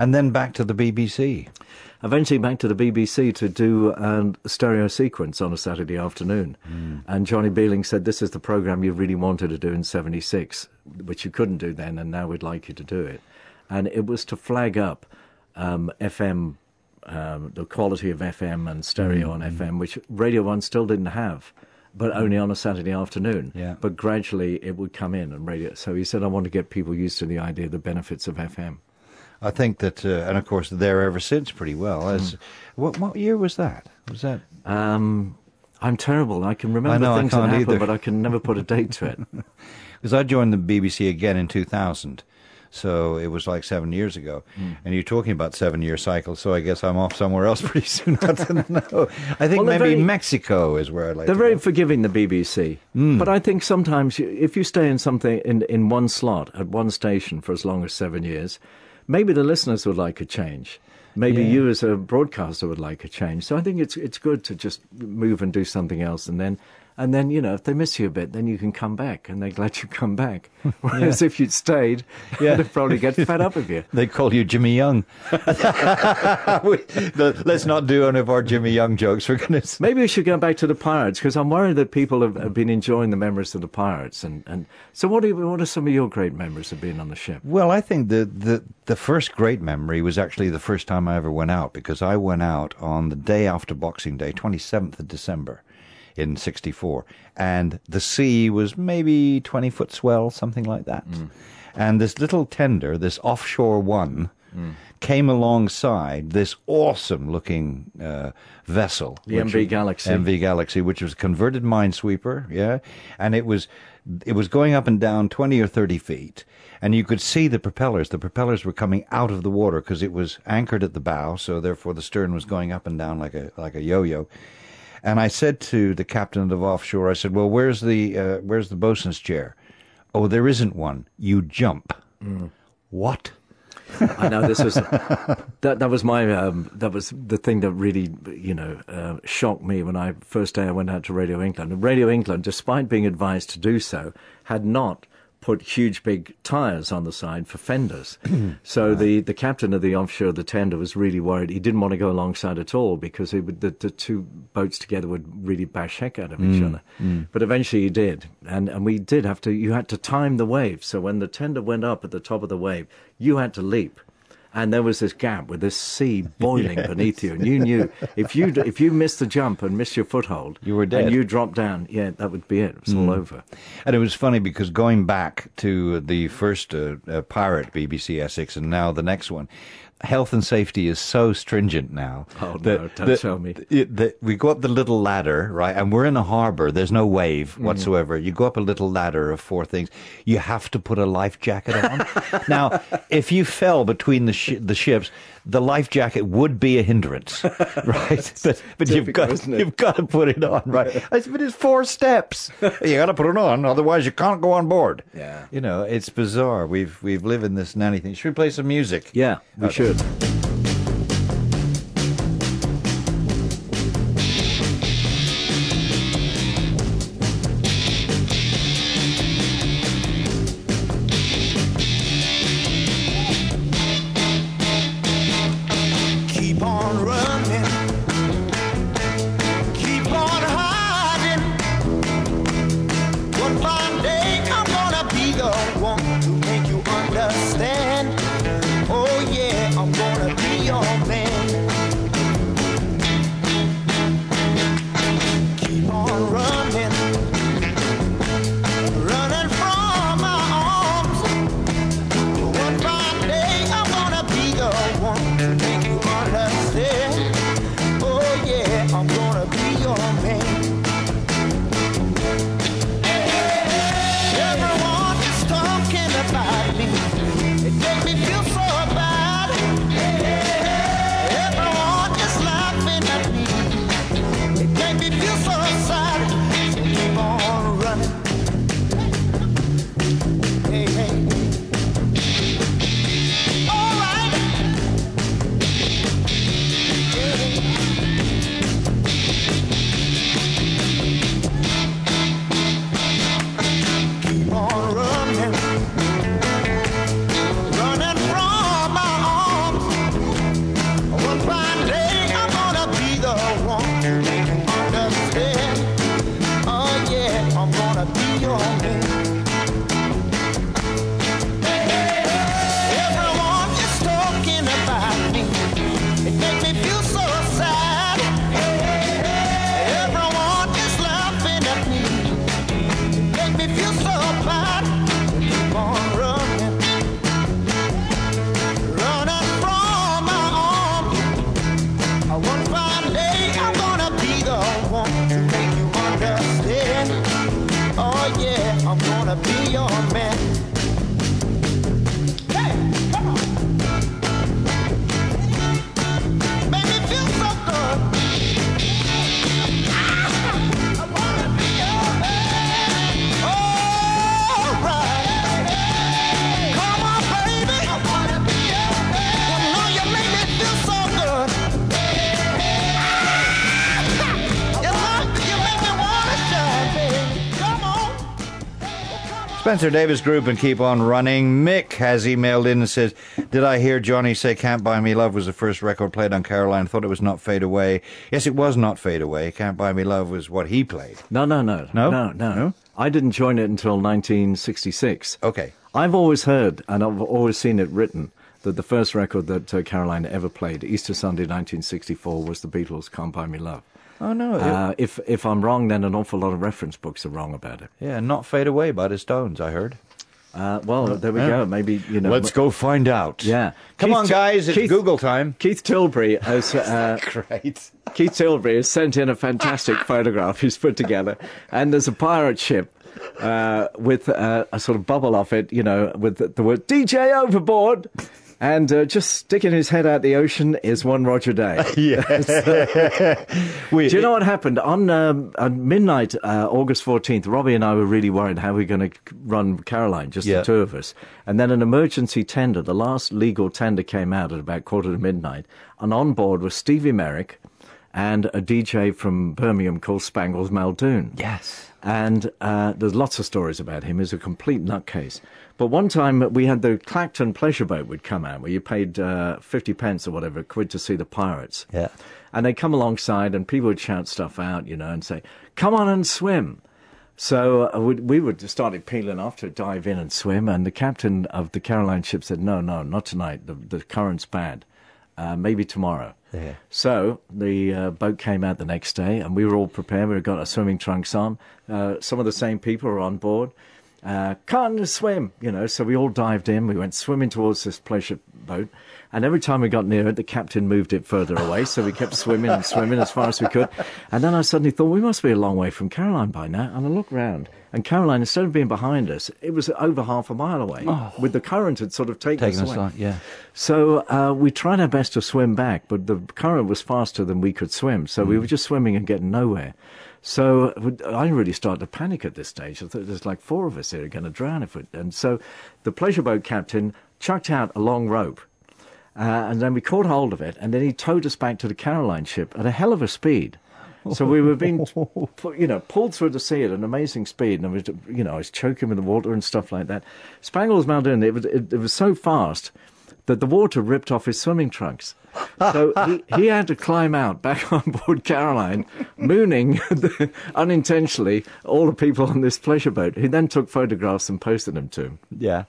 And then back to the BBC. eventually back to the BBC to do a stereo sequence on a Saturday afternoon. And Johnny Beerling said, This is the program you really wanted to do in 76, which you couldn't do then, and now we'd like you to do it. And it was to flag up um, FM, um, the quality of FM and stereo on FM, which Radio 1 still didn't have. But only on a Saturday afternoon. Yeah. But gradually it would come in and radio. So he said, I want to get people used to the idea, of the benefits of FM. I think that, uh, and of course, there ever since pretty well. As, what, what year was that? Was that? Um, I'm terrible. I can remember I know, things that can't happened, either. but I can never put a date to it. Because I joined the BBC again in 2000. So it was like seven years ago. Hmm. And you're talking about seven year cycles, so I guess I'm off somewhere else pretty soon. I don't know. I think Well, maybe very- Mexico is where I'd like They're very go. forgiving, the BBC. Hmm. But I think sometimes you- if you stay in something in, in one slot at one station for as long as seven years, maybe the listeners would like a change. Maybe Yeah. you as a broadcaster would like a change. So I think it's it's good to just move and do something else, and then and then you know if they miss you a bit, then you can come back, and they're glad you come back. Whereas if you'd stayed, Yeah. they'd probably get fed up with you. They call you Jimmy Young. We- the- let's not do any of our Jimmy Young jokes, for goodness. Maybe we should go back to the Pirates because I'm worried that people have, have been enjoying the memories of the Pirates. And, and so, what are, what are some of your great memories of being on the ship? Well, I think the, the the first great memory was actually the first time I ever went out because I went out on the day after Boxing Day, 27th of December in 64. And the sea was maybe 20 foot swell, something like that. And this little tender, this offshore one, came alongside this awesome looking uh, vessel. The MV Galaxy. MV Galaxy, which was a converted minesweeper, yeah, and it was it was going up and down twenty or thirty feet, and you could see the propellers. The propellers were coming out of the water because it was anchored at the bow, so therefore the stern was going up and down like a like a yo-yo. And I said to the captain of the offshore, I said, "Well, where's the uh, where's the bosun's chair? Oh, there isn't one. You jump. What? I know this was that. That was my um, that was the thing that really you know uh, shocked me when I first day I went out to Radio England. And Radio England, despite being advised to do so, had not put huge big tires on the side for fenders. so the, the captain of the offshore, the tender, was really worried. He didn't want to go alongside at all because it would, the, the two boats together would really bash heck out of each mm, other. Mm. But eventually he did. And, and we did have to, you had to time the wave. So when the tender went up at the top of the wave, you had to leap. And there was this gap with this sea boiling beneath you, and you knew if you if you missed the jump and missed your foothold, You were dead. And you dropped down, yeah, that would be it. It was all over. And it was funny because going back to the first uh, uh, pirate BBC Essex and now the next one, health and safety is so stringent now. Oh, that- no, don't that- tell me. that we go up the little ladder, right? And we're in a harbour. There's no wave Mm-hmm. whatsoever. You go up a little ladder of four things. You have to put a life jacket on. now, if you fell between the sh- the ships, the life jacket would be a hindrance, right? but but you've got you've got to put it on, right? I said, but it's four steps. you got to put it on, otherwise you can't go on board. Yeah. you know, it's bizarre. We've we've lived in this nanny thing. Should we play some music? Yeah, we Okay. should. Spencer Davis Group and keep on running. Mick has emailed in and says, Did I hear Johnnie say Can't Buy Me Love was the first record played on Caroline? Thought it was Not Fade Away. Yes, it was Not Fade Away. Can't Buy Me Love was what he played. No, no, no, No? no, no. No? I didn't join it until 1966. Okay. I've always heard, and I've always seen it written, that the first record that uh, Caroline ever played, Easter Sunday 1964, was the Beatles' "Can't Buy Me Love." Oh, no. it- Uh, if if I'm wrong, then an awful lot of reference books are wrong about it. yeah, Not Fade Away by the Stones, I heard. Uh, well, there we Yeah. go. Maybe you know. Let's go find out. Yeah. Come Keith on, guys. It's Keith- Google time. Keith Tilbury has uh, Great. Keith Tilbury has sent in a fantastic photograph he's put together, and there's a pirate ship uh, with uh, a sort of bubble off it, you know, with the, the word DJ overboard. And uh, just sticking his head out the ocean is one Roger Day. We, Do you know what happened on, um, on midnight, uh, August fourteenth? Robbie and I were really worried how we are going to run Caroline, just Yeah. the two of us. And then an emergency tender, the last legal tender, came out at about quarter to midnight, and on board was Stevie Merike and a DJ from Birmingham called Spangles Muldoon. Yes. And uh, there's lots of stories about him. He's a complete nutcase. But one time we had the Clacton pleasure boat would come out where you paid uh, 50 pence or whatever, quid to see the pirates. Yeah. And they'd come alongside and people would shout stuff out, you know, and say, come on and swim. So uh, we, we would just started peeling off to dive in and swim. And the captain of the Caroline ship said, no, no, not tonight. The, the current's bad. Uh, maybe tomorrow. Yeah. So the uh, boat came out the next day, and we were all prepared. We got our swimming trunks on. Uh, some of the same people were on board. Uh, can't swim, you know. So we all dived in. We went swimming towards this pleasure boat, and every time we got near it, the captain moved it further away. So we kept swimming and swimming as far as we could. And then I suddenly thought we must be a long way from Caroline by now. And I looked round, and Caroline, instead of being behind us, it was over half a mile away. With the current had sort of taken Taking us us away. on, yeah. So uh, we tried our best to swim back, but the current was faster than we could swim. So we were just swimming and getting nowhere. So I really started to panic at this stage. I thought there's like four of us here are going to drown if we. And so the pleasure boat captain chucked out a long rope, uh, and then we caught hold of it, and then he towed us back to the Caroline ship at a hell of a speed. So we were being, you know, pulled through the sea at an amazing speed, and I was, you know, I was choking with the water and stuff like that. Spangles Muldoon, it was, it, it was so fast that the water ripped off his swimming trunks. So he, he had to climb out back on board Caroline, mooning the, unintentionally all the people on this pleasure boat. He then took photographs and posted them to him. Yeah.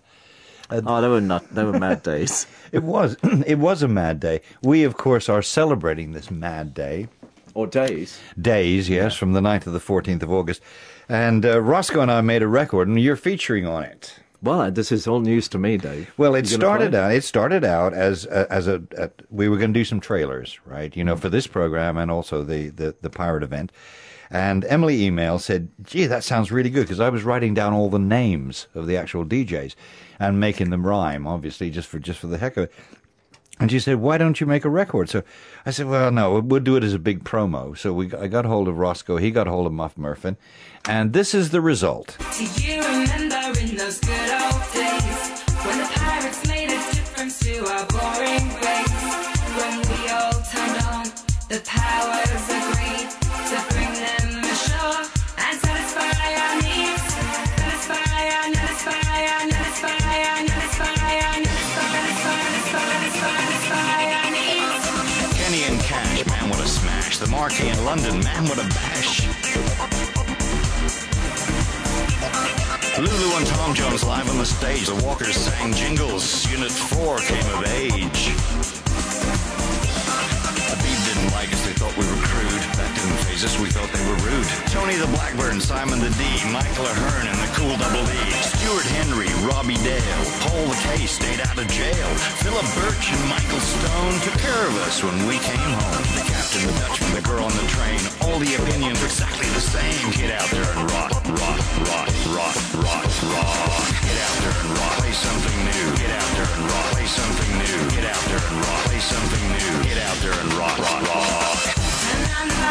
Oh, they were not, they were mad days. It was. it was a mad day. We, of course, are celebrating this mad day. Or days. Days, yes, from the 9th to the 14th of August. And uh, Roscoe and I made a record, and you're featuring on it. Well, this is all news to me, Dave. Well, it started out. It started out as a, as a, a we were going to do some trailers, right? You know, for this program and also the the, the pirate event. And Emily email said, "Gee, that sounds really good," because I was writing down all the names of the actual DJs and making them rhyme, obviously, just for just for the heck of it. And she said, "Why don't you make a record?" So I said, "Well, no, we'll do it as a big promo." So we I got hold of Roscoe, he got hold of Muff Murfin, and this is the result. The powers to bring them ashore and our needs. Kenny and. The Marquee in London, man, what a bash. Lulu and Tom Jones live on the stage. The Walkers sang jingles. Unit 4 came of age. Like us. They thought we were crude. That didn't phase us. We thought they were rude. Tony the Blackburn, Simon the D, Michael Ahern, and the Cool Double D. Stuart Henry, Robbie Dale, Paul the Case stayed out of jail. Philip Birch and Michael Stone took care of us when we came home. The captain, the Dutchman, the girl on the train. All the opinions are exactly the same. Get out there and rock, rock, rock, rock, rock, rock. Get out there and rock. Play something new. Get out there and rock. Play something new. Get out there and rock. Play something new. Get out there and rock, rock, rock. On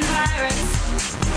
the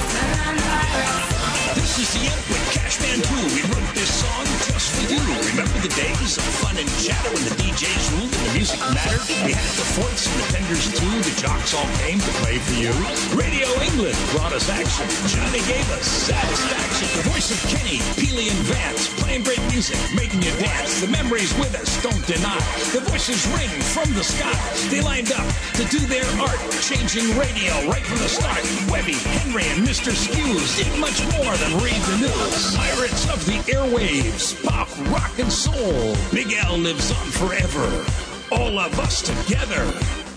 turn on the pirates, This is the end with Cashman 2. We wrote this song just for you. Remember the days of fun and chatter when the DJs ruled and the music mattered. We had the fourths and the tenders too. The jocks all came to play for you. Radio England brought us action. Johnnie gave us satisfaction. The voice of Kenny, Peely, and Vance playing great music, making you dance. The memories with us, don't deny. The voices ring from the sky. They lined up to do their art, changing radio right from the start. Webby, Henry, and Mr. Skues did much more read the news. Pirates of the airwaves, pop, rock, and soul. Big L lives on forever. All of us together.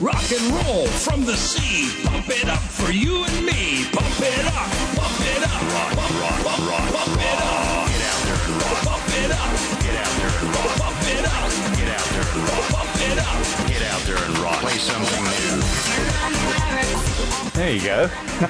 Rock and roll from the sea. Pump it up for you and me. Pump it up, pump it up. Rock, rock, rock, rock, pump it up. Get out there and rock. Pump it up. Get out there and rock. Pump it up. Get out there and rock. Pump it up. Get out there and rock. Play something new. There you go.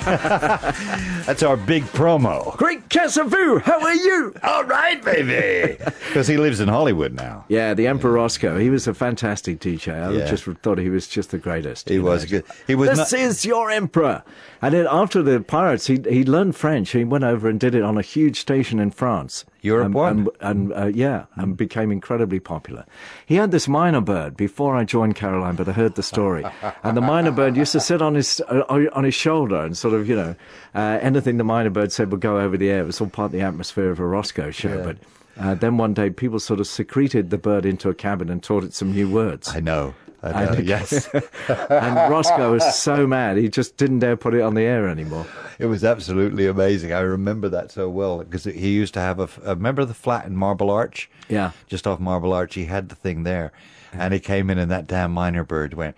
That's our big promo. Great Casavu, how are you? All right, baby. Because he lives in Hollywood now. Yeah, the Emperor Roscoe. He was a fantastic DJ. I Yeah. just thought he was just the greatest. He was know. good. He was This not- is your emperor. And then after the pirates, he he learned French. He went over and did it on a huge station in France. Europe and, one. and, and uh, yeah, and became incredibly popular. He had this mynah bird before I joined Caroline, but I heard the story. and the mynah bird used to sit on his uh, on his shoulder and sort of you know uh, anything the mynah bird said would go over the air. It was all part of the atmosphere of a Roscoe show, Yeah. but. Uh, then one day, people sort of secreted the bird into a cabin and taught it some new words. I know. I know. I- yes. and Roscoe was so mad, he just didn't dare put it on the air anymore. It was absolutely amazing. I remember that so well because he used to have a. a uh, remember the flat in Marble Arch? Yeah. Just off Marble Arch, he had the thing there, and he came in, and that damn mynah bird went.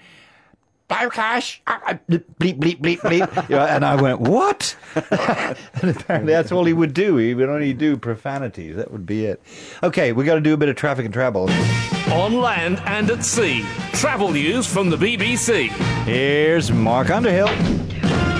Biocash, ah, ah, bleep bleep bleep bleep, You know, and I went what? and apparently that's all he would do. He would only do profanities. That would be it. Okay, we got to do a bit of traffic and travel. On land and at sea. Travel news from the BBC. Here's Mark Underhill.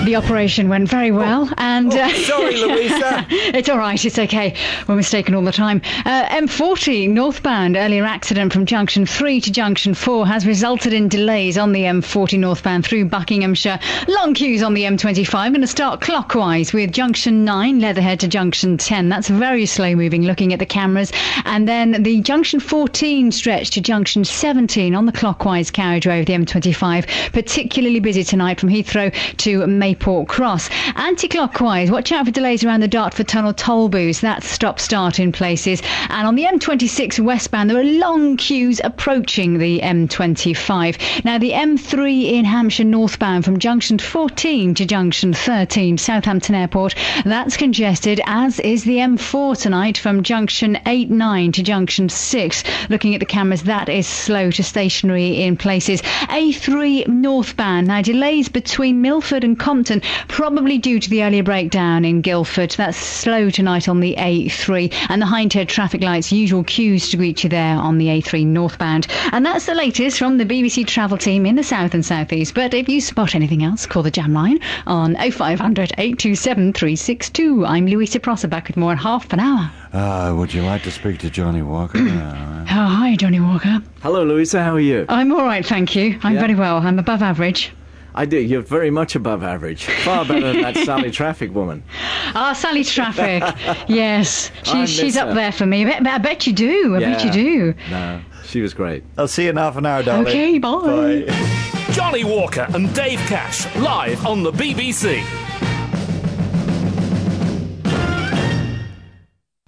The operation went very well, and uh, sorry, Louisa. it's all right. It's okay. We're mistaken all the time. Uh, M40 northbound earlier accident from junction three to junction four has resulted in delays on the M40 northbound through Buckinghamshire. Long queues on the M25. Going to start clockwise with junction nine Leatherhead to junction ten. That's very slow moving. Looking at the cameras, and then the junction 14 stretch to junction 17 on the clockwise carriageway of the M25. Particularly busy tonight from Heathrow to Maple Cross. Anti-clockwise, watch out for delays around the Dartford Tunnel toll booths. That's stop-start in places. And on the M26 westbound, there are long queues approaching the M25. Now, the M3 in Hampshire northbound from junction 14 to junction 13, Southampton Airport, that's congested, as is the M4 tonight from junction 8, 9 to junction 6. Looking at the cameras, that is slow to stationary in places. A3 northbound. Now, delays between Milford and Compton, probably due to the earlier breakdown in Guildford. That's slow tonight on the A3. And the Hindhead traffic lights, usual queues to greet you there on the A3 northbound. And that's the latest from the BBC travel team in the south and southeast. But if you spot anything else, call the jam line on 0500 827 362. I'm Louisa Prosser, back with more in half an hour. Uh, would you like to speak to Johnnie Walker? Uh, Oh, hi, Johnnie Walker. Hello, Louisa. How are you? I'm all right, thank you. I'm Yeah. very well. I'm above average. I do. You're very much above average. Far better than that Sally Traffic woman. Ah, Sally Traffic. yes, I miss she's she's up there for me. I bet, I bet you do. I bet you do. No, she was great. I'll see you in half an hour, darling. Okay, bye. Johnnie Walker and Dave Cash live on the BBC.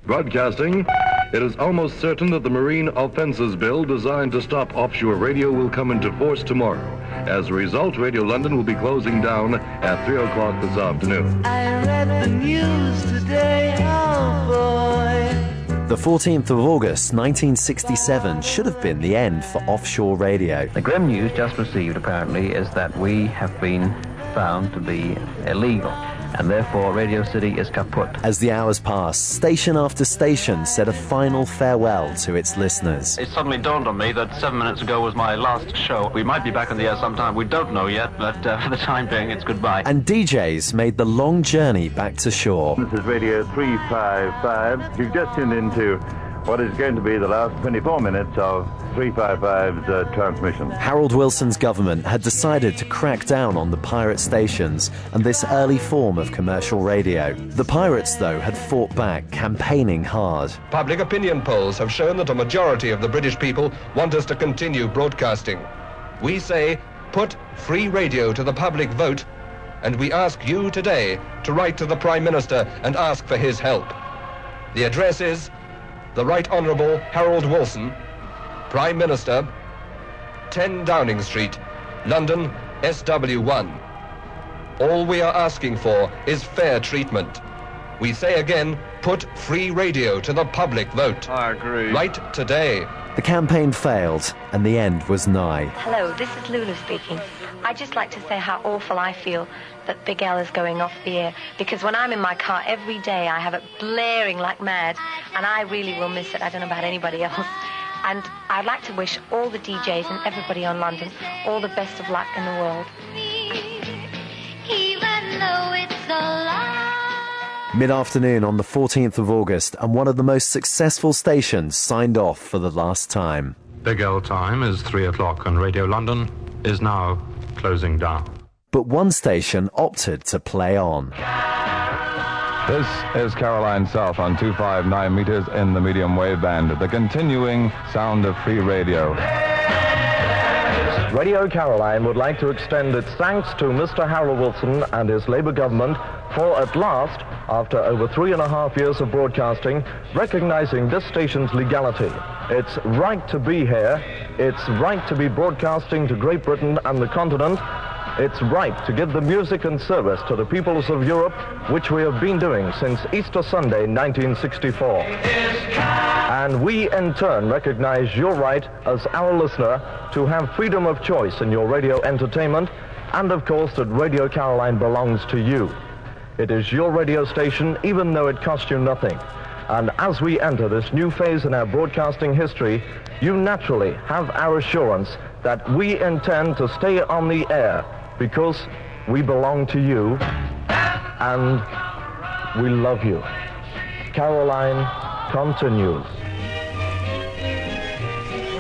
Broadcasting. It is almost certain that the Marine Offences Bill designed to stop offshore radio will come into force tomorrow. As a result, Radio London will be closing down at 3 o'clock this afternoon. I read the news today, oh boy. The 14th of August 1967 should have been the end for offshore radio. The grim news just received, apparently, is that we have been found to be illegal, and therefore Radio City is kaput. As the hours passed, station after station said a final farewell to its listeners. It suddenly dawned on me that seven minutes ago was my last show. We might be back on the air sometime. We don't know yet, but uh, for the time being, it's goodbye. And DJs made the long journey back to shore. This is Radio 355. You've just tuned into what is going to be the last 24 minutes of 355's uh, transmission. Harold Wilson's government had decided to crack down on the pirate stations and this early form of commercial radio. The pirates, though, had fought back, campaigning hard. Public opinion polls have shown that a majority of the British people want us to continue broadcasting. We say, put free radio to the public vote, and we ask you today to write to the Prime Minister and ask for his help. The address is the Right Honourable Harold Wilson, Prime Minister, 10 Downing Street, London, SW1. All we are asking for is fair treatment. We say again, put free radio to the public vote. I agree. Right today. The campaign failed, and the end was nigh. Hello, this is Lulu speaking. I'd just like to say how awful I feel that Big L is going off the air because when I'm in my car every day I have it blaring like mad and I really will miss it. I don't know about anybody else. And I'd like to wish all the DJs and everybody on London all the best of luck in the world. Even though it's a lie. Mid afternoon on the 14th of August, and one of the most successful stations signed off for the last time. Big L time is 3 o'clock, and Radio London is now closing down. But one station opted to play on. This is Caroline South on 259 meters in the medium wave band, the continuing sound of free radio. Radio Caroline would like to extend its thanks to Mr. Harold Wilson and his Labour government for at last, after over three and a half years of broadcasting, recognizing this station's legality. It's right to be here. It's right to be broadcasting to Great Britain and the continent. It's right to give the music and service to the peoples of Europe, which we have been doing since Easter Sunday 1964. And we, in turn, recognize your right as our listener to have freedom of choice in your radio entertainment, and of course that Radio Caroline belongs to you. It is your radio station, even though it costs you nothing. And as we enter this new phase in our broadcasting history, you naturally have our assurance that we intend to stay on the air because we belong to you and we love you. Caroline continues.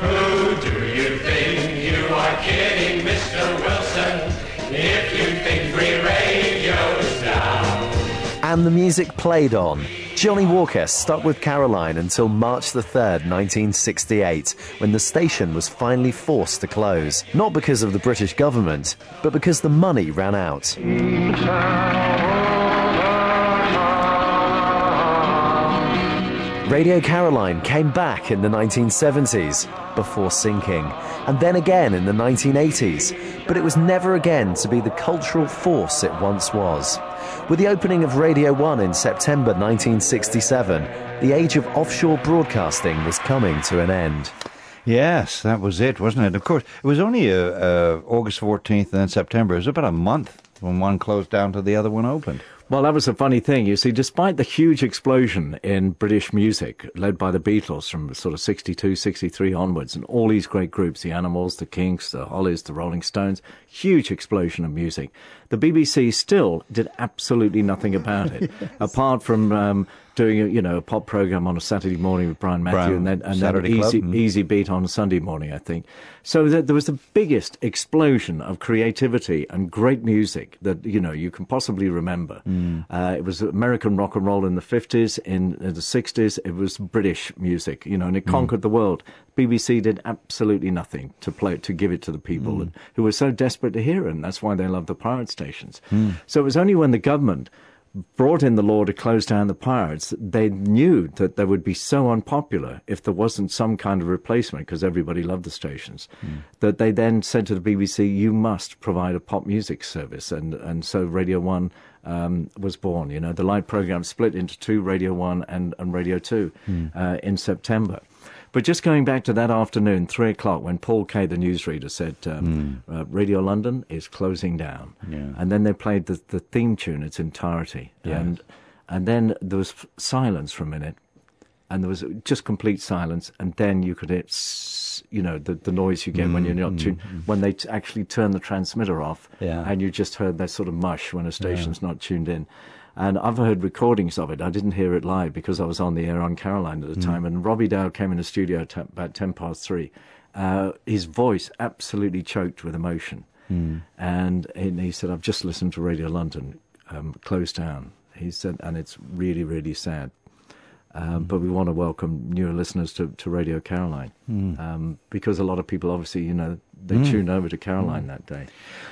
Who do you think you are kidding, Mr. Wilson? If you think free radio's down. And the music played on. Johnnie Walker stuck with Caroline until March the 3rd, 1968, when the station was finally forced to close. Not because of the British government, but because the money ran out. Radio Caroline came back in the 1970s before sinking, and then again in the 1980s, but it was never again to be the cultural force it once was. With the opening of Radio 1 in September 1967, the age of offshore broadcasting was coming to an end. Yes, that was it, wasn't it? Of course, it was only uh, uh, August 14th and then September. It was about a month when one closed down to the other one opened. Well, that was a funny thing. You see, despite the huge explosion in British music led by the Beatles from sort of 62, 63 onwards, and all these great groups, the Animals, the Kinks, the Hollies, the Rolling Stones, huge explosion of music, the BBC still did absolutely nothing about it, yes. apart from um, doing a, you know, a pop program on a Saturday morning with Brian Matthew Brian, and then, and Saturday then easy, mm. easy Beat on Sunday morning, I think. So that there was the biggest explosion of creativity and great music that, you know, you can possibly remember. Mm. Uh, it was American rock and roll in the 50s. In, in, the 60s, it was British music, you know, and it Mm. conquered the world. BBC did absolutely nothing to play to give it to the people Mm. who were so desperate to hear it. And that's why they loved the pirate stations. Mm. So it was only when the government brought in the law to close down the pirates, that they knew that they would be so unpopular if there wasn't some kind of replacement, because everybody loved the stations, that they then said to the BBC, you must provide a pop music service. And, and so Radio 1 um, was born. You know, the live program split into two, Radio 1 and, and Radio 2, Mm. uh, in September. But just going back to that afternoon, three o'clock, when Paul Kaye, the newsreader, said um, uh, Radio London is closing down, Yeah. and then they played the, the theme tune its entirety, Yes. and and then there was silence for a minute, and there was just complete silence, and then you could hear, you know, the, the noise you get when you're not Mm, tuned, mm, mm. when they t- actually turn the transmitter off, Yeah. and you just heard that sort of mush when a station's not tuned in. And I've heard recordings of it. I didn't hear it live because I was on the air on Caroline at the Mm. time. And Robbie Dale came in the studio at about 10 past three. Uh, his voice absolutely choked with emotion. Mm. And he, said, I've just listened to Radio London um, close down. He said, and it's really, really sad. Um, But we want to welcome newer listeners to, to Radio Caroline Mm. um, because a lot of people, obviously, you know, they Mm. tune over to Caroline that day.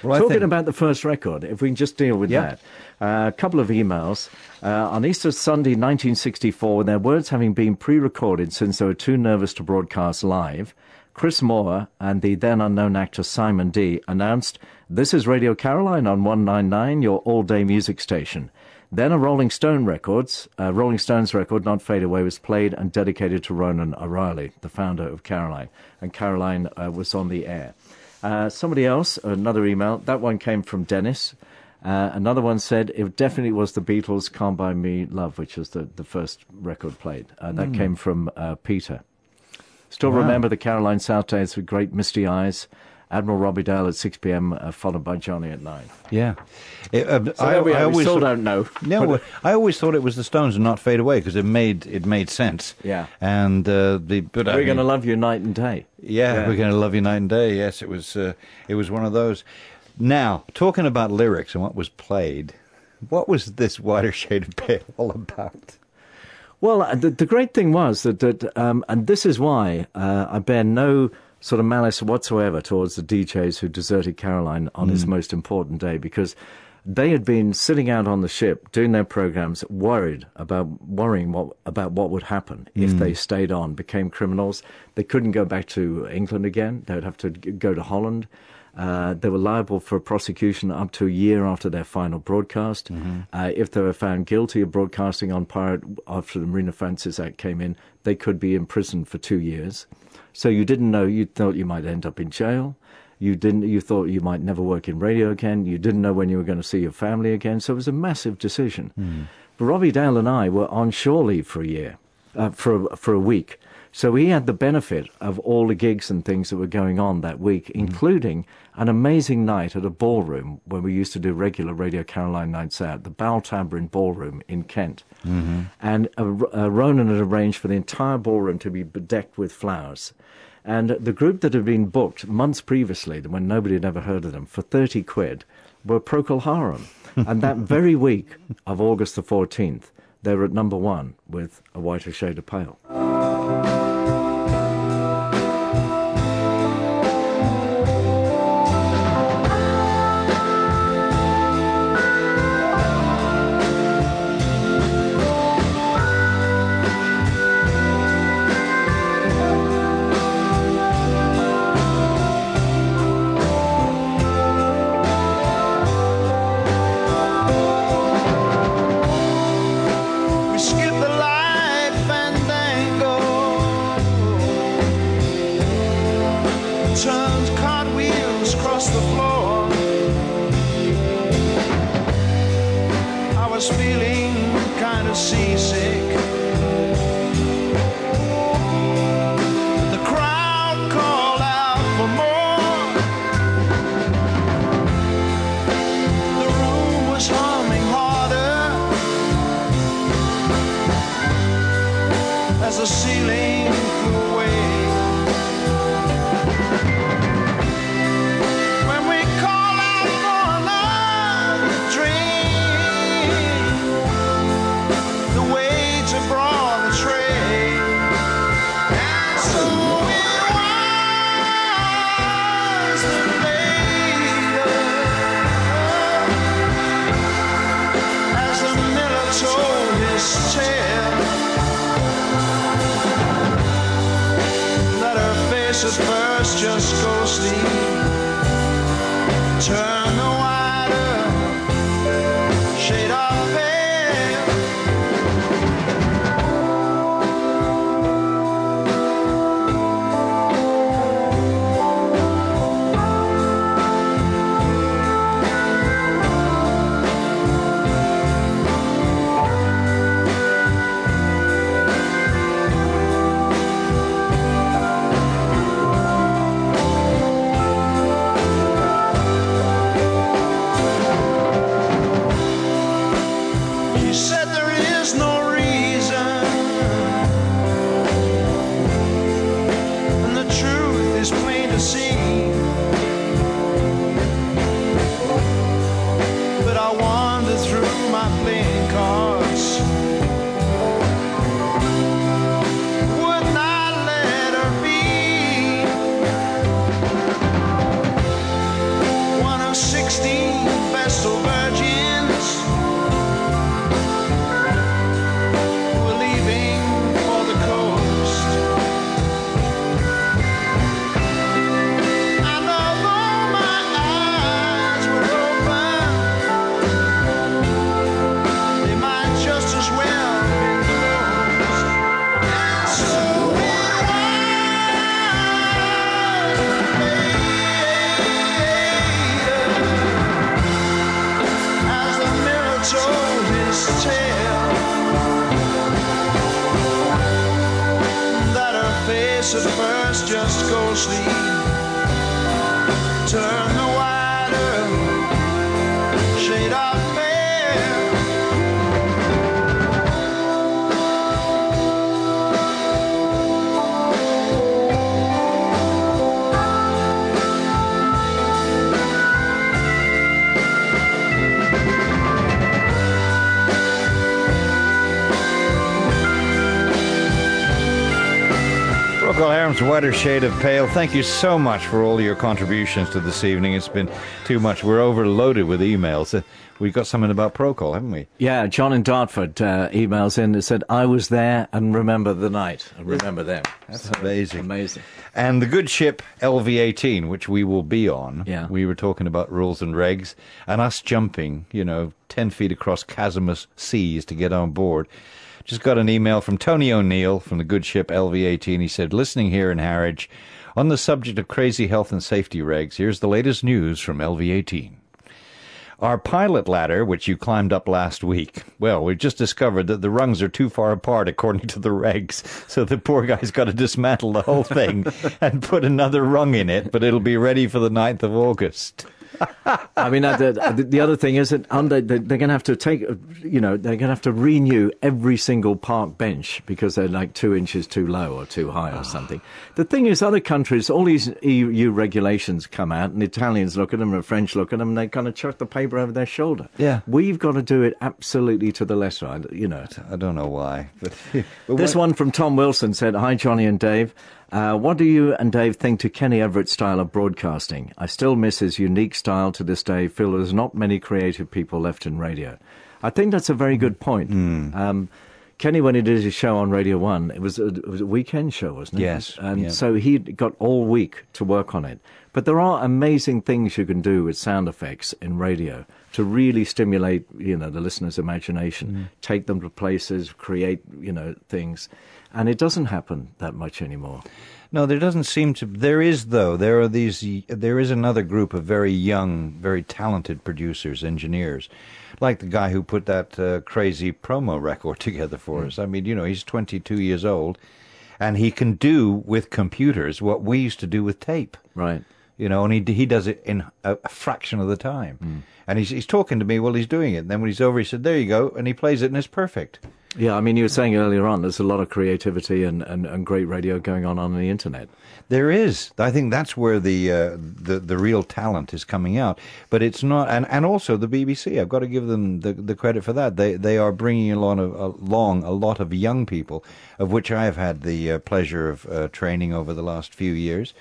Well, Talking think- about the first record, if we can just deal with Yeah. that. Uh, a couple of emails. Uh, on Easter Sunday 1964, with their words having been pre recorded since they were too nervous to broadcast live, Chris Moore and the then unknown actor Simon Dee announced, This is Radio Caroline on 199, your all day music station. Then a Rolling Stone records, uh, Rolling Stones record, Not Fade Away, was played and dedicated to Ronan O'Rahilly, the founder of Caroline. And Caroline uh, was on the air. Uh, somebody else, another email, that one came from Dennis. Uh, another one said it definitely was the Beatles' Can't Buy Me Love, which was the, the first record played. Uh, that Mm. came from uh, Peter. Still Wow. remember the Caroline South days with great misty eyes. Admiral Robbie Dale at 6 p.m., uh, followed by Johnnie at 9. Yeah. It, uh, So there we are. We still thought- don't know. No, I always thought it was the Stones and not Fade Away because it made it made sense. Yeah. And uh, the but We're going to love you night and day. Yeah, Yeah. we're going to love you night and day. Yes, it was. Uh, it was one of those. Now, talking about lyrics and what was played, what was this whiter shade of pale all about? Well, uh, the, the great thing was that, that um, and this is why uh, I bear no sort of malice whatsoever towards the DJs who deserted Caroline on his Mm. most important day because they had been sitting out on the ship doing their programs, worried about worrying what, about what would happen if Mm. they stayed on, became criminals. They couldn't go back to England again. They would have to go to Holland. Uh, they were liable for prosecution up to a year after their final broadcast. Uh, if they were found guilty of broadcasting on pirate after the Marine Offences Act came in, they could be imprisoned for two years. So you didn't know. You thought you might end up in jail. You didn't. You thought you might never work in radio again. You didn't know when you were going to see your family again. So it was a massive decision. But Robbie Dale and I were on shore leave for a year, uh, for for a week. So he had the benefit of all the gigs and things that were going on that week, including an amazing night at a ballroom when we used to do regular Radio Caroline nights out, the Bow Bal Tabarin Ballroom in Kent. Mm-hmm. And uh, uh, Ronan had arranged for the entire ballroom to be bedecked with flowers. And the group that had been booked months previously, when nobody had ever heard of them, for 30 quid, were Procol Harum. and that very week of August the 14th, they were at number one with A Whiter Shade of Pale. At first just ghostly Turn the sleep. Harum's Whiter Shade of Pale. Thank you so much for all your contributions to this evening. It's been too much. We're overloaded with emails. Uh, We've got something about Procol, haven't we? Yeah, John in Dartford uh, emails in and said, I was there and remember the night. I remember them. That's amazing. Amazing. And the good ship LV18, which we will be on, Yeah. we were talking about rules and regs, and us jumping, you know, 10 feet across chasmous seas to get on board. Just got an email from Tony O'Neill from the good ship LV18. He said, listening here in Harwich, on the subject of crazy health and safety regs, here's the latest news from LV18. Our pilot ladder, which you climbed up last week, well, we've just discovered that the rungs are too far apart according to the regs. So the poor guy's got to dismantle the whole thing and put another rung in it, but it'll be ready for the 9th of August. I mean, the, the, the other thing is that under, they- they're going to have to take, you know, they're going to have to renew every single park bench because they're like two inches too low or too high or something. The thing is, other countries, all these EU regulations come out, and Italians look at them, and French look at them, and they kind of chuck the paper over their shoulder. Yeah. We've got to do it absolutely to the letter, I- you know. I don't know why. But, but This one from Tom Wilson said, Hi, Johnnie and Dave. Uh, what do you and Dave think to Kenny Everett's style of broadcasting? I still miss his unique style to this day. Feel there's not many creative people left in radio. I think that's a very good point. Hmm. Um, Kenny, when he did his show on Radio 1, it was a, it was a weekend show, wasn't it? Yes, And yeah. so he got all week to work on it. But there are amazing things you can do with sound effects in radio to really stimulate, you know, the listener's imagination, Mm. take them to places, create, you know, things. And it doesn't happen that much anymore. No, there doesn't seem to. There is though. There are these. There is another group of very young, very talented producers, engineers, like the guy who put that uh, crazy promo record together for us. I mean, you know, he's 22 years old, and he can do with computers what we used to do with tape. Right. You know, and he he does it in a, a fraction of the time. And he's he's talking to me while he's doing it. And then when he's over, he said, "There you go," and he plays it, and it's perfect. Yeah, I mean, you were saying earlier on, there's a lot of creativity and, and, and great radio going on on the internet. There is. I think that's where the uh, the the real talent is coming out. But it's not, and, and also the BBC. I've got to give them the, the credit for that. They they are bringing along a, along a lot of young people, of which I have had the uh, pleasure of uh, training over the last few years.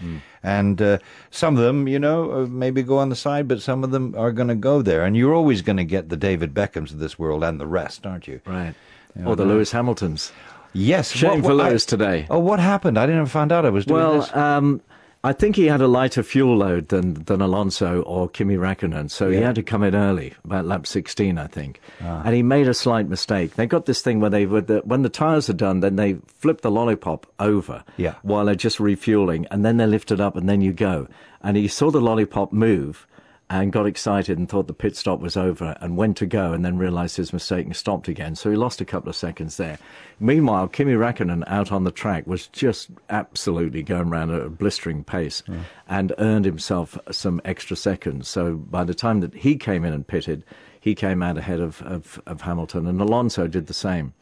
And uh, some of them, you know, uh, maybe go on the side, but some of them are going to go there. And you're always going to get the David Beckhams of this world and the rest, aren't you? Right. You Or the Lewis Hamiltons. Yes. Shame What- for what- I- Lewis today. Oh, what happened? I didn't even find out I was doing Well, this. um, I think he had a lighter fuel load than, than Alonso or Kimi Raikkonen, so he had to come in early, about lap 16, I think. Ah. And he made a slight mistake. They got this thing where they, would the, when the tyres are done, then they flip the lollipop over Yeah. while they're just refueling, and then they lift it up, and then you go. And he saw the lollipop move and got excited and thought the pit stop was over and went to go and then realized his mistake and stopped again. So he lost a couple of seconds there. Meanwhile, Kimi Räikkönen out on the track was just absolutely going around at a blistering pace and earned himself some extra seconds. So by the time that he came in and pitted, he came out ahead of, of, of Hamilton and Alonso did the same.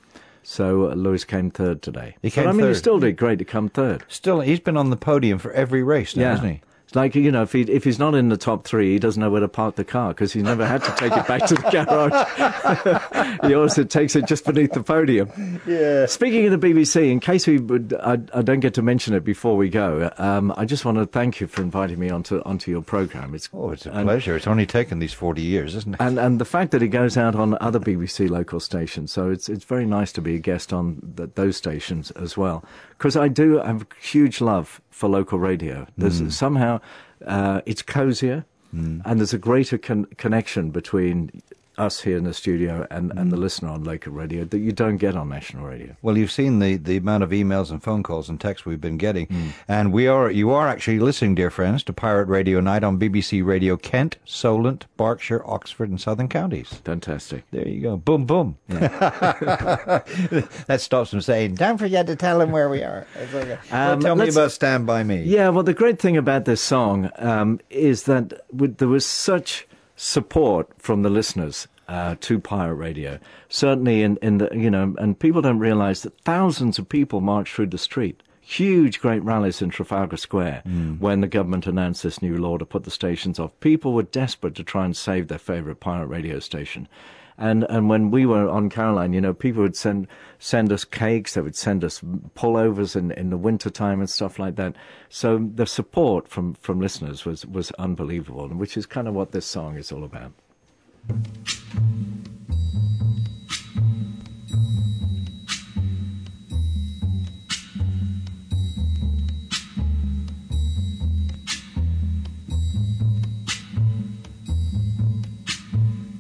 So uh, Lewis came third today. He But, came I mean, he still did great to come third. Still, he's been on the podium for every race now, Yeah. hasn't he? Like, you know, if, he, if he's not in the top three, he doesn't know where to park the car because he's never had to take it back to the garage. he also takes it just beneath the podium. Yeah. Speaking of the BBC, in case we would, I, I don't get to mention it before we go, um, I just want to thank you for inviting me onto, onto your programme. It's, Oh, it's a and- pleasure. It's only taken these 40 years, isn't it? and and the fact that it goes out on other BBC local stations, so it's it's very nice to be a guest on th- those stations as well. Because I do have huge love for local radio. There's Mm. somehow uh, it's cozier, and there's a greater con- connection between us here in the studio and, and the listener on local radio that you don't get on national radio. Well, you've seen the, the amount of emails and phone calls and texts we've been getting, Hmm. and we are you are actually listening, dear friends, to Pirate Radio Night on BBC Radio Kent, Solent, Berkshire, Oxford, and Southern Counties. Fantastic. There you go. Boom, boom. that stops them saying, "Don't forget to tell them where we are." Okay. Well, Um, tell me about Stand by Me. Yeah, well, the great thing about this song um, is that with, there was such support from the listeners uh, to Pirate Radio. Certainly, in, in the you know, and people don't realise that thousands of people marched through the street. Huge, great rallies in Trafalgar Square when the government announced this new law to put the stations off. People were desperate to try and save their favourite pirate radio station. And and when we were on Caroline, you know, people would send send us cakes. They would send us pullovers in, in the winter time and stuff like that. So the support from, from listeners was was unbelievable, which is kind of what this song is all about.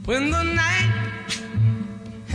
When the night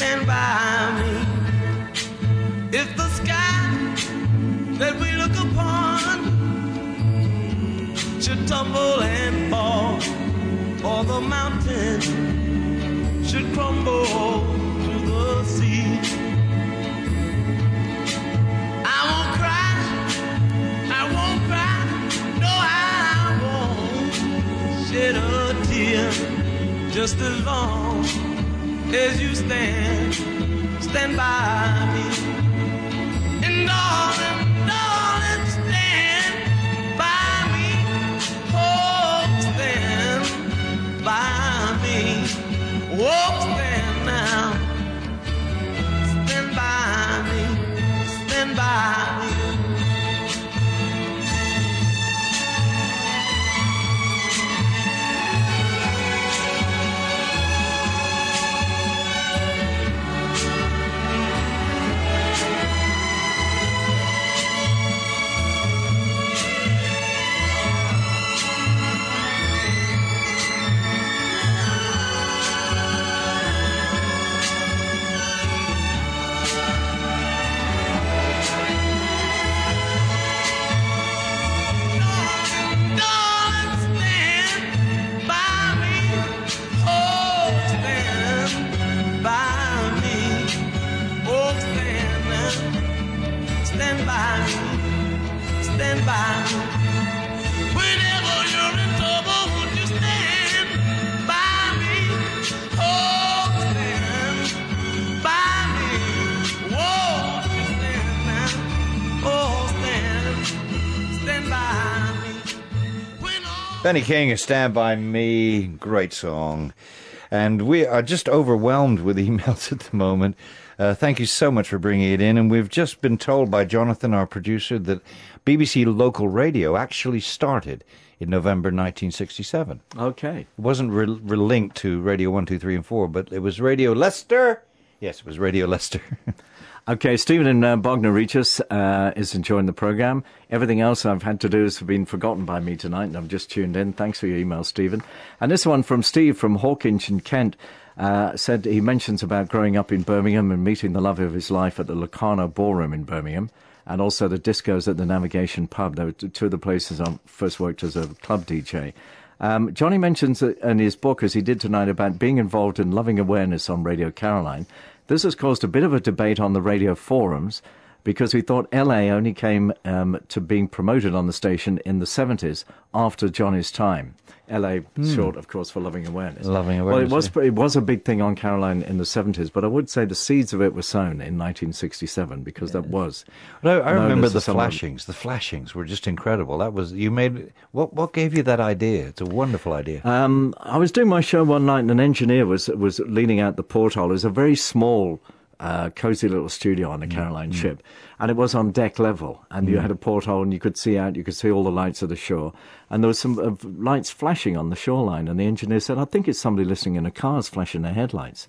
Stand by me. If the sky that we look upon should tumble and fall, or the mountain should crumble to the sea. I won't cry, I won't cry, no, I won't shed a tear just as long as you stand, stand by me. Benny King, Stand By Me, great song. And we are just overwhelmed with emails at the moment. Uh, thank you so much for bringing it in. And we've just been told by Jonathan, our producer, that BBC local radio actually started in November 1967. Okay. It wasn't re- relinked to Radio 1, 2, 3, and 4, but it was Radio Leicester. Yes, it was Radio Leicester. Okay, Stephen in uh, Regis uh, is enjoying the program. Everything else I've had to do has been forgotten by me tonight, and I've just tuned in. Thanks for your email, Stephen. And this one from Steve from Hawkinge in Kent uh, said he mentions about growing up in Birmingham and meeting the love of his life at the Locarno Ballroom in Birmingham, and also the discos at the Navigation Pub. They were two of the places I first worked as a club DJ. Um, Johnnie mentions in his book, as he did tonight, about being involved in loving awareness on Radio Caroline. This has caused a bit of a debate on the radio forums because we thought LA only came um, to being promoted on the station in the 70s after Johnnie's time. LA, Hmm. short, of course, for Loving Awareness. Loving awareness. Well, it was it was a big thing on Caroline in the 70s, but I would say the seeds of it were sown in 1967 because that was. But I, remember the flashings. The flashings were just incredible. That was you made. What what gave you that idea? It's a wonderful idea. Um, I was doing my show one night, and an engineer was was leaning out the porthole. It was a very small, uh, cozy little studio on the Caroline ship, and it was on deck level. And you Mm. had a porthole, and you could see out. You could see all the lights of the shore, and there was some uh, lights flashing on the shoreline. And the engineer said, "I think it's somebody listening in a car's flashing their headlights."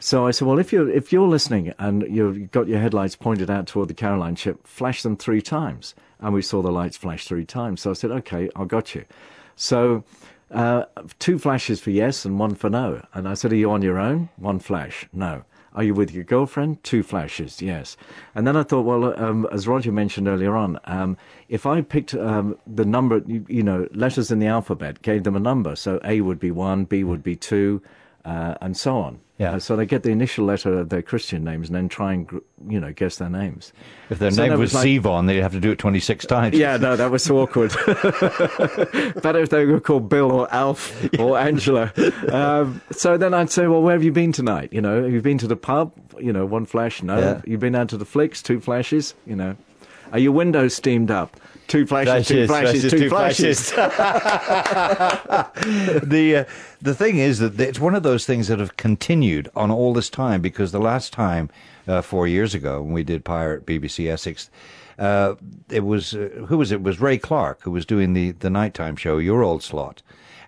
So I said, "Well, if you're if you're listening and you've got your headlights pointed out toward the Caroline ship, flash them three times." And we saw the lights flash three times. So I said, "Okay, I got you." So uh, two flashes for yes and one for no. And I said, Are you on your own? One flash, no. Are you with your girlfriend? Two flashes, yes. And then I thought, well, um, as Roger mentioned earlier on, um, if I picked um, the number, you, you know, letters in the alphabet, gave them a number, so A would be one, B would be two, uh, and so on. Yeah. Uh, so they get the initial letter of their Christian names and then try and, you know, guess their names. If their So name that was like- they'd have to do it twenty six times. yeah, no, that was so awkward. Better if they were called Bill or Alf or Angela. Um, so then I'd say, well, where have you been tonight? You know, have you been to the pub? You know, one flash, no. Yeah. You've been out to the flicks, two flashes, you know. Are your windows steamed up? Two flashes, two flashes, two flashes. the uh, the thing is that it's one of those things that have continued on all this time because the last time uh, four years ago when we did Pirate BBC Essex, uh, it was uh, who was it? It was Ray Clark who was doing the the nighttime show, Your Old Slot.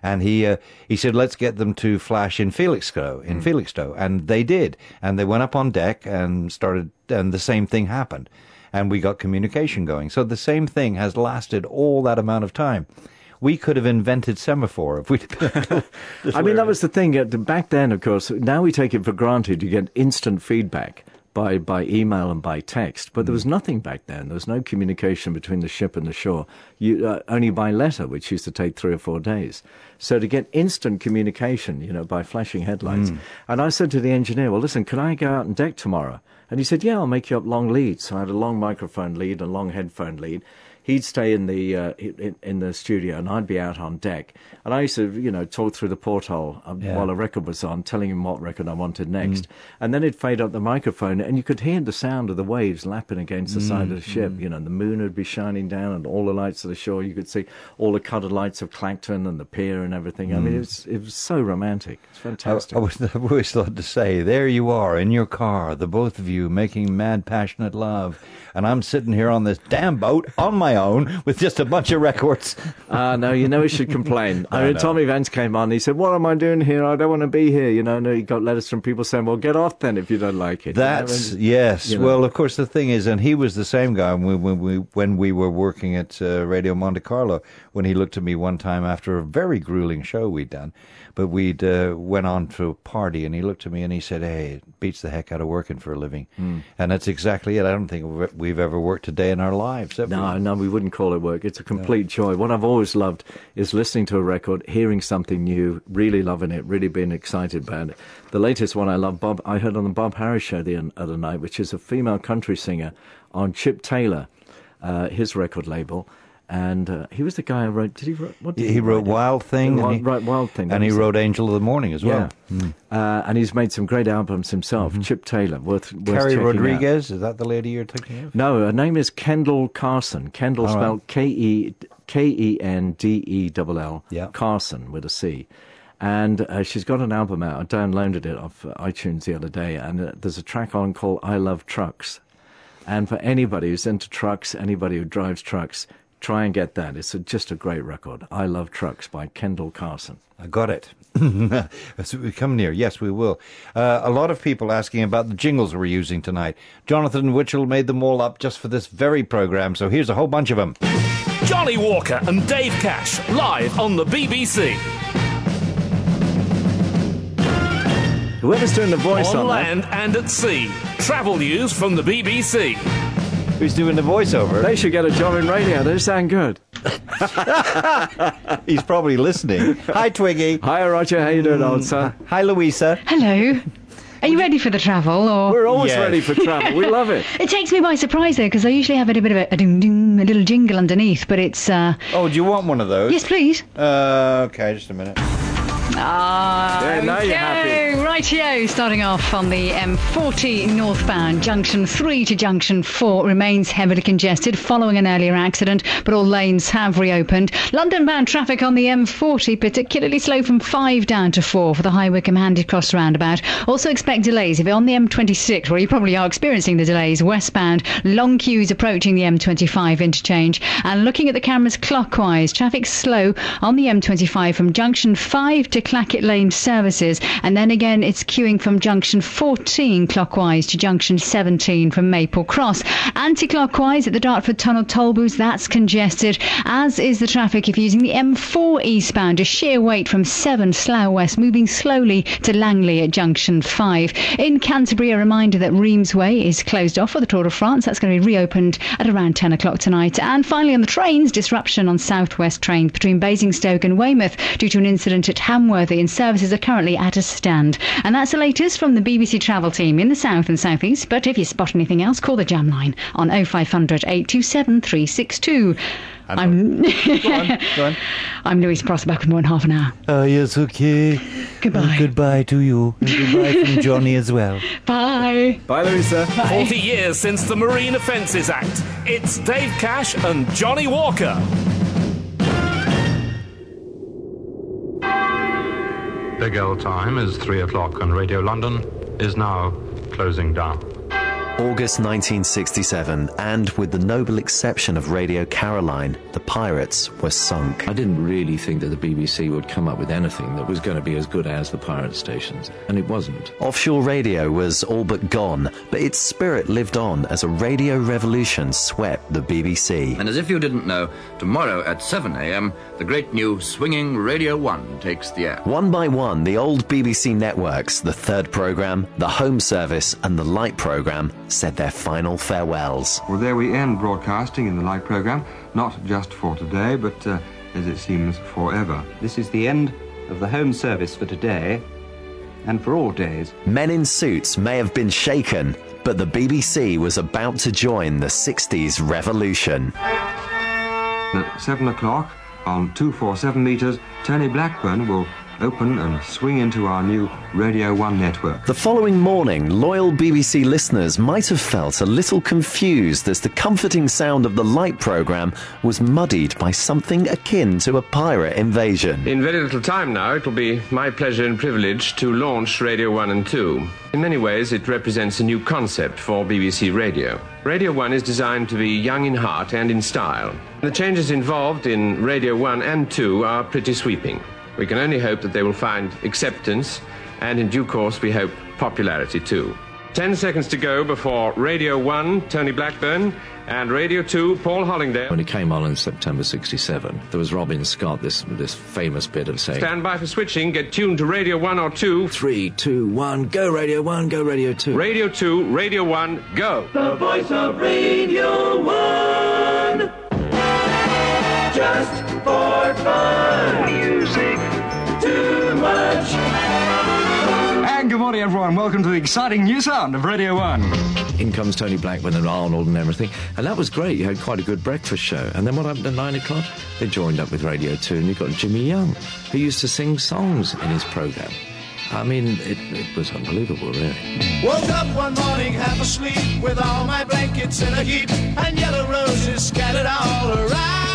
And he uh, he said, let's get them to flash in Felixstowe, in Felixstowe, and they did. And they went up on deck and started, and the same thing happened, and we got communication going. So the same thing has lasted all that amount of time. We could have invented semaphore if we'd. I mean, that was the thing. Back then, of course, now we take it for granted you get instant feedback by, by email and by text. But there was nothing back then. There was no communication between the ship and the shore, you, uh, only by letter, which used to take three or four days. So to get instant communication, you know, by flashing headlights. Mm. And I said to the engineer, well, listen, can I go out on deck tomorrow? And he said, yeah, I'll make you up long leads. So I had a long microphone lead and a long headphone lead. He'd stay in the uh, in, in the studio, and I'd be out on deck. And I used to, you know, talk through the porthole um, Yeah. while a record was on, telling him what record I wanted next. And then he'd fade up the microphone, and you could hear the sound of the waves lapping against the side of the ship. You know, and the moon would be shining down, and all the lights of the shore. You could see all the coloured lights of Clacton and the pier and everything. I mean, Mm. it was it was so romantic. It's I, fantastic. I was, I've always thought to say, there you are in your car, the both of you making mad, passionate love, and I'm sitting here on this damn boat on my own with just a bunch of records. Ah, no, you know he should complain. I mean. Tommy Vance came on. He said, "What am I doing here? I don't want to be here." You know, and he got letters from people saying, "Well, get off then if you don't like it." You know, That's yes. you know. Well, of course, the thing is, and he was the same guy when, we when we when we were working at uh, Radio Monte Carlo. When he looked at me one time after a very grueling show we'd done, but we'd uh, went on to a party, and he looked at me and he said, "Hey, it beats the heck out of working for a living," Mm. and that's exactly it. I don't think we've- ever worked a day in our lives. have we? No, no, we wouldn't call it work. It's a complete joy. What I've always loved is listening to a record, hearing something new, really loving it, really being excited about it. The latest one I love, Bob, I heard on the Bob Harris show the other night, which is a female country singer on Chip Taylor, uh, his record label. And uh, he was the guy who wrote. Did he write? What did He wrote Wild Thing, Wild, and he, right, Wild Thing. and he was it. wrote Angel of the Morning as well. Yeah. Mm. Uh, and he's made some great albums himself. Chip Taylor, worth, worth Carrie checking out. Rodriguez, is that the lady you're thinking of? No, her name is Kendall Carson. Kendall All spelled K E K E N D E L L. Yeah. Carson with a C. And uh, she's got an album out. I downloaded it off uh, iTunes the other day, and uh, there's a track on called "I Love Trucks." And for anybody who's into trucks, anybody who drives trucks, try and get that. It's a, just a great record. "I Love Trucks" by Kendall Carson. I got it. so we come near. Yes, we will. Uh, a lot of people asking about the jingles we're using tonight. Jonathan Witchell made them all up just for this very program, so here's a whole bunch of them. Johnnie Walker and Dave Cash live on the BBC. Whoever's doing the voice on on, that- land and at sea. Travel news from the BBC. Who's doing the voiceover? They should get a job in radio. They sound good. He's probably listening. Hi, Twiggy. Hi, Roger. How you doing, old son? Hi, Louisa. Hello. Are you ready for the travel? Or We're always Yes. ready for travel. We love it. It takes me by surprise though, because I usually have a bit of a, a ding ding, a little jingle underneath, but it's. Uh, Oh, do you want one of those? yes, please. Uh, okay, just a minute. Ah, Yeah, now you're happy. Rightio, starting off on the M40 northbound, junction 3 to junction 4 remains heavily congested following an earlier accident, but all lanes have reopened. London bound traffic on the M40 particularly slow from 5 down to 4 for the High Wycombe Handy Cross roundabout. Also expect delays if you're on the M26, where you probably are experiencing the delays westbound. Long queues approaching the M25 interchange. And looking at the cameras clockwise, traffic slow on the M25 from junction 5 to Clackett Lane services, and then again it's queuing from junction 14 clockwise to junction 17 from Maple Cross. Anti-clockwise at the Dartford Tunnel toll booth, that's congested, as is the traffic if using the M4 eastbound, a sheer weight from 7 Slough West, moving slowly to Langley at junction 5. In Canterbury, a reminder that Rheims Way is closed off for the Tour de France. That's going to be reopened at around 10 o'clock tonight. And finally, on the trains, disruption on Southwest trains between Basingstoke and Weymouth due to an incident at Hamworthy, and services are currently at a stand. And that's the latest from the BBC travel team in the south and southeast. But if you spot anything else, call the jam line on 0500 827 362. I'm Go on. I'm Louise Pross, back with more in half an hour. Oh, yes, okay. Goodbye. goodbye to you. And goodbye from Johnnie as well. Bye. Bye, Louisa. 40 years since the Marine Offences Act. It's Dave Cash and Johnnie Walker. Big L time is 3 o'clock and Radio London is now closing down. August 1967, and with the noble exception of Radio Caroline, the pirates were sunk. I didn't really think that the BBC would come up with anything that was going to be as good as the pirate stations, and it wasn't. Offshore radio was all but gone, but its spirit lived on as a radio revolution swept the BBC. And as if you didn't know, tomorrow at 7 a.m., the great new swinging Radio 1 takes the air. One by one, the old BBC networks, the third programme, the home service, and the light programme, said their final farewells. Well, there we end broadcasting in the light program, not just for today, but uh, as it seems, forever. This is the end of the home service for today and for all days. Men in suits may have been shaken, but the BBC was about to join the 60s revolution. At 7 o'clock on 247 metres, Tony Blackburn will open and swing into our new Radio 1 network. The following morning, loyal BBC listeners might have felt a little confused as the comforting sound of the light programme was muddied by something akin to a pirate invasion. In very little time now, it will be my pleasure and privilege to launch Radio 1 and 2. In many ways, it represents a new concept for BBC Radio. Radio 1 is designed to be young in heart and in style. The changes involved in Radio 1 and 2 are pretty sweeping. We can only hope that they will find acceptance, and in due course, we hope popularity too. Ten seconds to go before Radio 1, Tony Blackburn, and Radio 2, Paul Hollingdale. When he came on in September 67, there was Robin Scott, this, this famous bit of saying, Stand by for switching, get tuned to Radio 1 or 2. Three, two, one, go Radio 1, go Radio 2. Radio 2, Radio 1, go. The voice of Radio 1. Just for fun. Morning, everyone. Welcome to the exciting new sound of Radio 1. In comes Tony Blackburn and Arnold and everything. And that was great. You had quite a good breakfast show. And then what happened at nine o'clock? They joined up with Radio 2 and you got Jimmy Young, who used to sing songs in his programme. I mean, it, it was unbelievable, really. Woke up one morning half asleep with all my blankets in a heap and yellow roses scattered all around.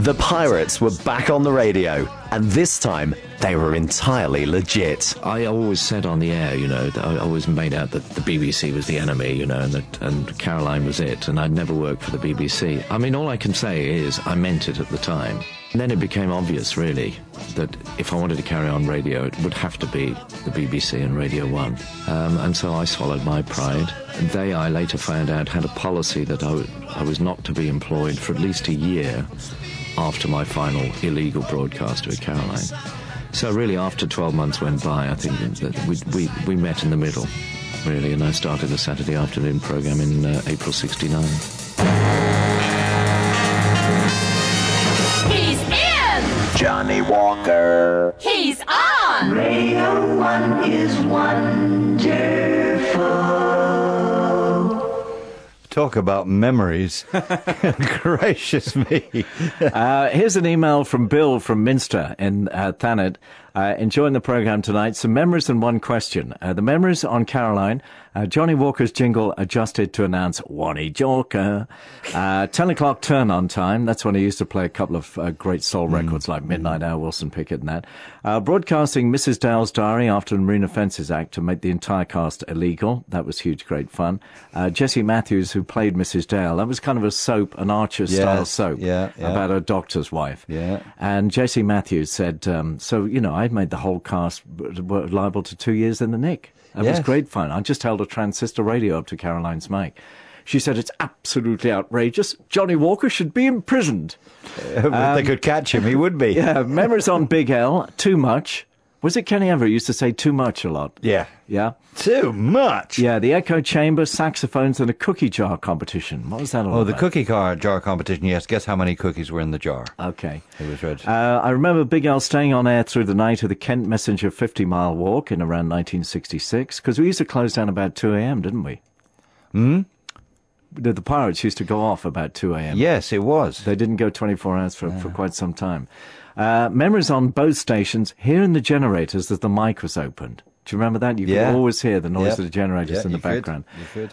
The pirates were back on the radio, and this time they were entirely legit. I always said on the air, you know, I always made out that the BBC was the enemy, you know, and that and Caroline was it, and I'd never worked for the BBC. I mean, all I can say is I meant it at the time. And then it became obvious, really, that if I wanted to carry on radio, it would have to be the BBC and Radio 1. Um, and so I swallowed my pride. They, I later found out, had a policy that I was not to be employed for at least a year after my final illegal broadcast with Caroline. So really, after 12 months went by, I think that we, we, we met in the middle, really, and I started a Saturday afternoon program in uh, April 69. He's in. Johnnie Walker. He's on. Radio 1 is wonderful. Talk about memories. Gracious me. uh, here's an email from Bill from Minster in uh, Thanet. Uh, enjoying the program tonight. Some memories and one question. Uh, the memories on Caroline. Uh, Johnnie Walker's jingle adjusted to announce Wani Joker. Uh, 10 o'clock turn on time. That's when he used to play a couple of uh, great soul records like Midnight Hour, Wilson Pickett, and that. Uh, broadcasting Mrs. Dale's Diary after the Marine Offences Act to make the entire cast illegal. That was huge, great fun. Uh, Jessie Matthews, who played Mrs. Dale, that was kind of a soap, an Archer style Yes, soap yeah, yeah. about a doctor's wife. Yeah. And Jessie Matthews said, um, so, you know, I'd made the whole cast liable to two years in the nick. It Yes. was great fun. I just held a transistor radio up to Caroline's mic. She said, it's absolutely outrageous. Johnnie Walker should be imprisoned. if they could catch him, he would be. Um, Yeah, memories on Big L, too much. Was it Kenny Everett used to say too much a lot? Yeah. Yeah. Too much. Yeah, the echo chamber, saxophones, and a cookie jar competition. What was that all about? Oh, the about? cookie car jar competition. Yes. Guess how many cookies were in the jar? Okay. It was red. Uh, I remember Big L staying on air through the night of the Kent Messenger 50 mile walk in around 1966 because we used to close down about 2 a.m., didn't we? Hmm? The, the pirates used to go off about 2 a.m. Yes, it was. They didn't go 24 hours for, for quite some time. Uh, memories on both stations, hearing the generators as the mic was opened. Do you remember that? You Yeah. could always hear the noise Yep. of the generators in the background.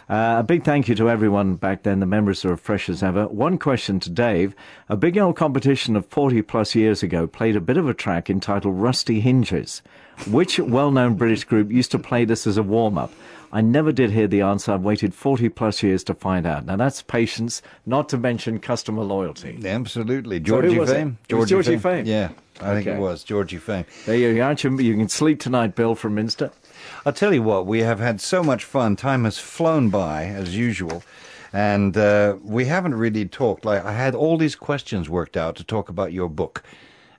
Uh, a big thank you to everyone back then. The memories are as fresh as ever. One question to Dave. A big old competition of 40 plus years ago played a bit of a track entitled Rusty Hinges. Which well known British group used to play this as a warm up? I never did hear the answer. I've waited 40 plus years to find out. Now that's patience, not to mention customer loyalty. Absolutely. So Georgie it? Fame. It was Georgie Fame. Yeah, I think it was Georgie Fame. There you. You you can sleep tonight, Bill from Minster. I'll tell you what, we have had so much fun. Time has flown by, as usual. And uh, we haven't really talked. Like, I had all these questions worked out to talk about your book.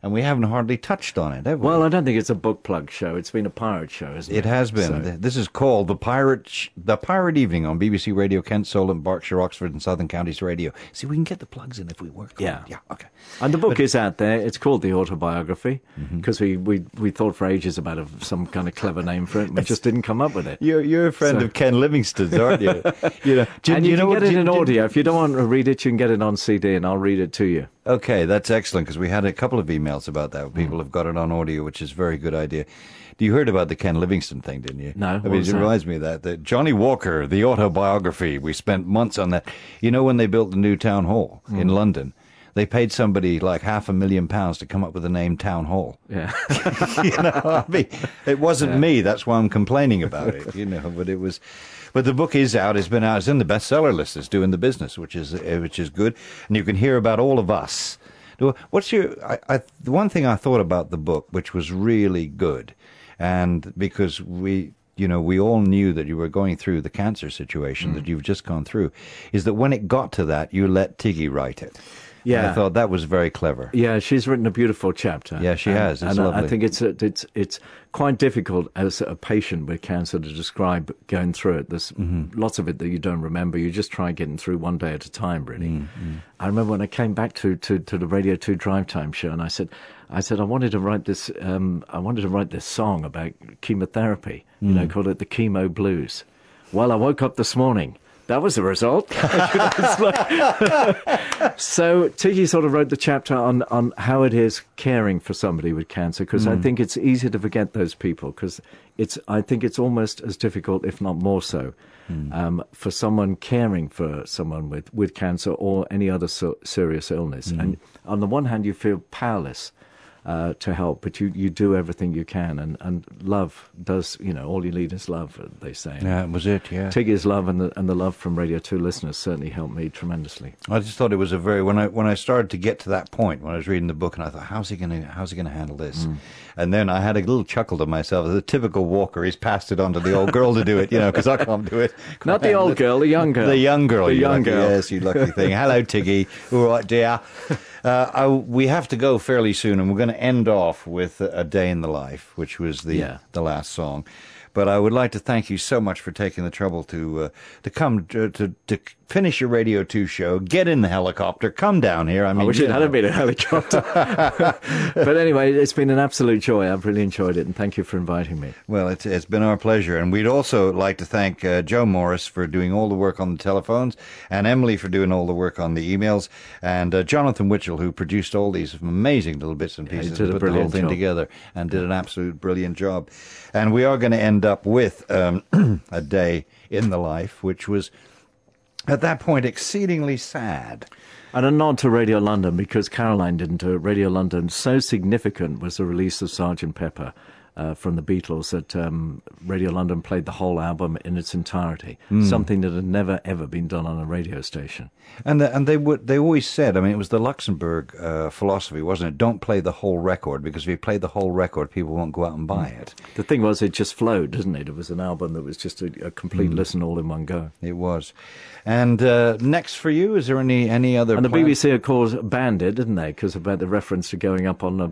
And we haven't hardly touched on it, have we? Well, I don't think it's a book plug show. It's been a pirate show, isn't it? It has been. So- This is called the Pirate Sh- the Pirate Evening on BBC Radio Kent, Solent, Berkshire, Oxford, and Southern Counties Radio. See, we can get the plugs in if we work. Yeah. Yeah. Okay. And the book is out there. It's called The Autobiography Mm-hmm. because we, we, we thought for ages about a, some kind of clever name for it. We just didn't come up with it. You're you're a friend So- of Ken Livingstone's, aren't you? you know, do, and do you, know get it in audio. If you don't want to read it, you can get it on CD and I'll read it to you. Okay, that's excellent because we had a couple of emails about that. Mm. People have got it on audio, which is a very good idea. You heard about the Ken Livingstone thing, didn't you? No, I mean, it that? reminds me of that. The Johnnie Walker, the autobiography. We spent months on that. You know, when they built the new town hall in Mm. London, they paid somebody like half a million pounds to come up with the name Town Hall. Yeah. you know, I mean, it wasn't Yeah. me. That's why I'm complaining about it. You know, but it was. But the book is out. It's been out. It's in the bestseller list. It's doing the business, which is uh, which is good. And you can hear about all of us. What's your? I, I, the one thing I thought about the book, which was really good, and because we. You know, we all knew that you were going through the cancer situation Mm. that you've just gone through. Is that when it got to that, you let Tiggy write it? Yeah. I thought that was very clever. Yeah, she's written a beautiful chapter. Yeah, she And- has. It's and I- I think it's it's it's quite difficult as a patient with cancer to describe going through it. There's Mm-hmm. lots of it that you don't remember. You just try getting through one day at a time. Really. Mm-hmm. I remember when I came back to, to, to the Radio Two Drive Time show, and I said, I said I wanted to write this. Um, I wanted to write this song about chemotherapy. You know, Mm. called it the Chemo Blues. Well, I woke up this morning. That was the result. So Tiggy sort of wrote the chapter on, on how it is caring for somebody with cancer because I Mm. think it's easy to forget those people because it's I think it's almost as difficult, if not more so, Mm. um, for someone caring for someone with, with cancer or any other so, serious illness. Mm. And on the one hand, you feel powerless. Uh, to help, but you, you do everything you can, and, and love does, you know, all you need is love, they say. Yeah, it was it. Yeah. Tiggy's love and the, and the love from Radio 2 listeners certainly helped me tremendously. I just thought it was a very when I when I started to get to that point when I was reading the book and I thought how's he going to how's he going to handle this, Mm. And then I had a little chuckle to myself. The typical Walker, he's passed it on to the old girl to do it, you know, because I can't do it. Not the old girl, the young girl. The young girl. The you young lucky- girl. Yes, you lucky thing. Hello, Tiggy. All right, dear. Uh, I, we have to go fairly soon, and we're going to end off with a, a day in the life, which was the Yeah. the last song. But I would like to thank you so much for taking the trouble to uh, to come to, to to finish your Radio Two show, get in the helicopter, come down here. I mean, I wish it hadn't been a helicopter. but anyway, it's been an absolute joy. I've really enjoyed it, and thank you for inviting me. Well, it's, it's been our pleasure. And we'd also like to thank uh, Joe Morris for doing all the work on the telephones, and Emily for doing all the work on the emails, and uh, Jonathan Witchell, who produced all these amazing little bits and Yeah, pieces did and put the whole thing job. together and did an absolute brilliant job. And we are going to end up with um, a day in the life, which was at that point exceedingly sad. And a nod to Radio London because Caroline didn't do it. Radio London, so significant was the release of Sergeant Pepper uh, from the Beatles that um, Radio London played the whole album in its entirety. Mm. Something that had never ever been done on a radio station. And the, and they would they always said, I mean, it was the Luxembourg uh, philosophy, wasn't it? Don't play the whole record because if you play the whole record, people won't go out and buy it. The thing was, it just flowed, didn't it? It was an album that was just a, a complete Mm. listen all in one go. It was. And uh, next for you, is there any any other? And the plan- BBC, of course, banned it, didn't they? Because about the reference to going up on the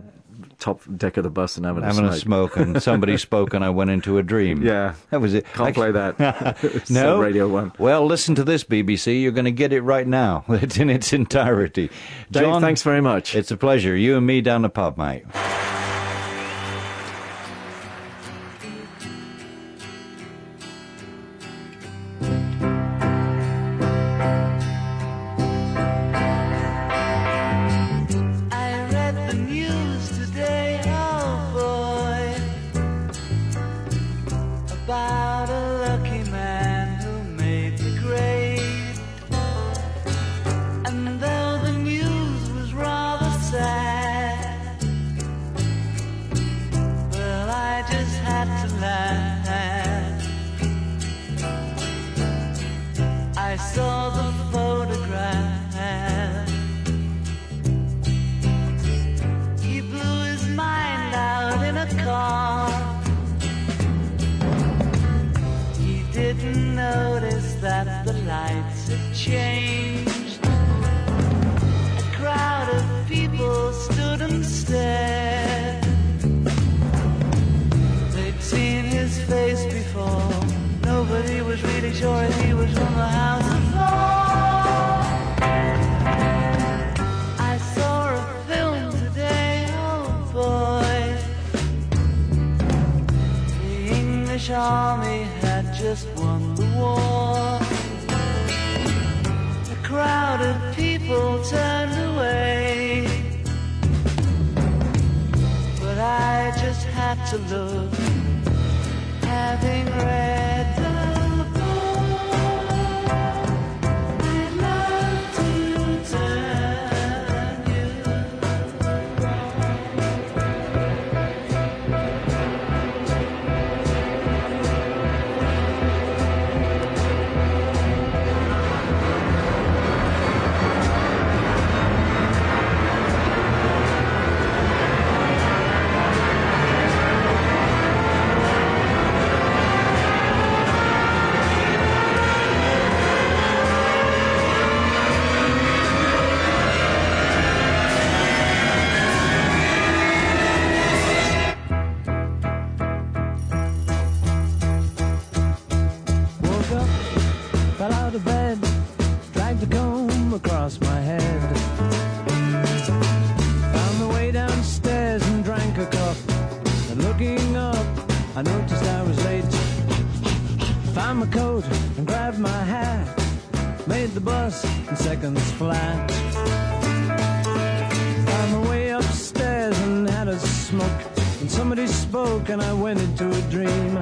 top deck of the bus and having, having a a smoke. smoke and somebody spoke and I went into a dream. Yeah. that was it. Can't play that. No, Radio One. Well, listen to this, BBC. You're going to get it right now. It's in its entirety. Dave, John, thanks very much. It's a pleasure. You and me down the pub, mate. Won the. Crowd of people turned away. But I just had to look, having read seconds flat. Found my way upstairs and had a smoke. And somebody spoke and I went into a dream.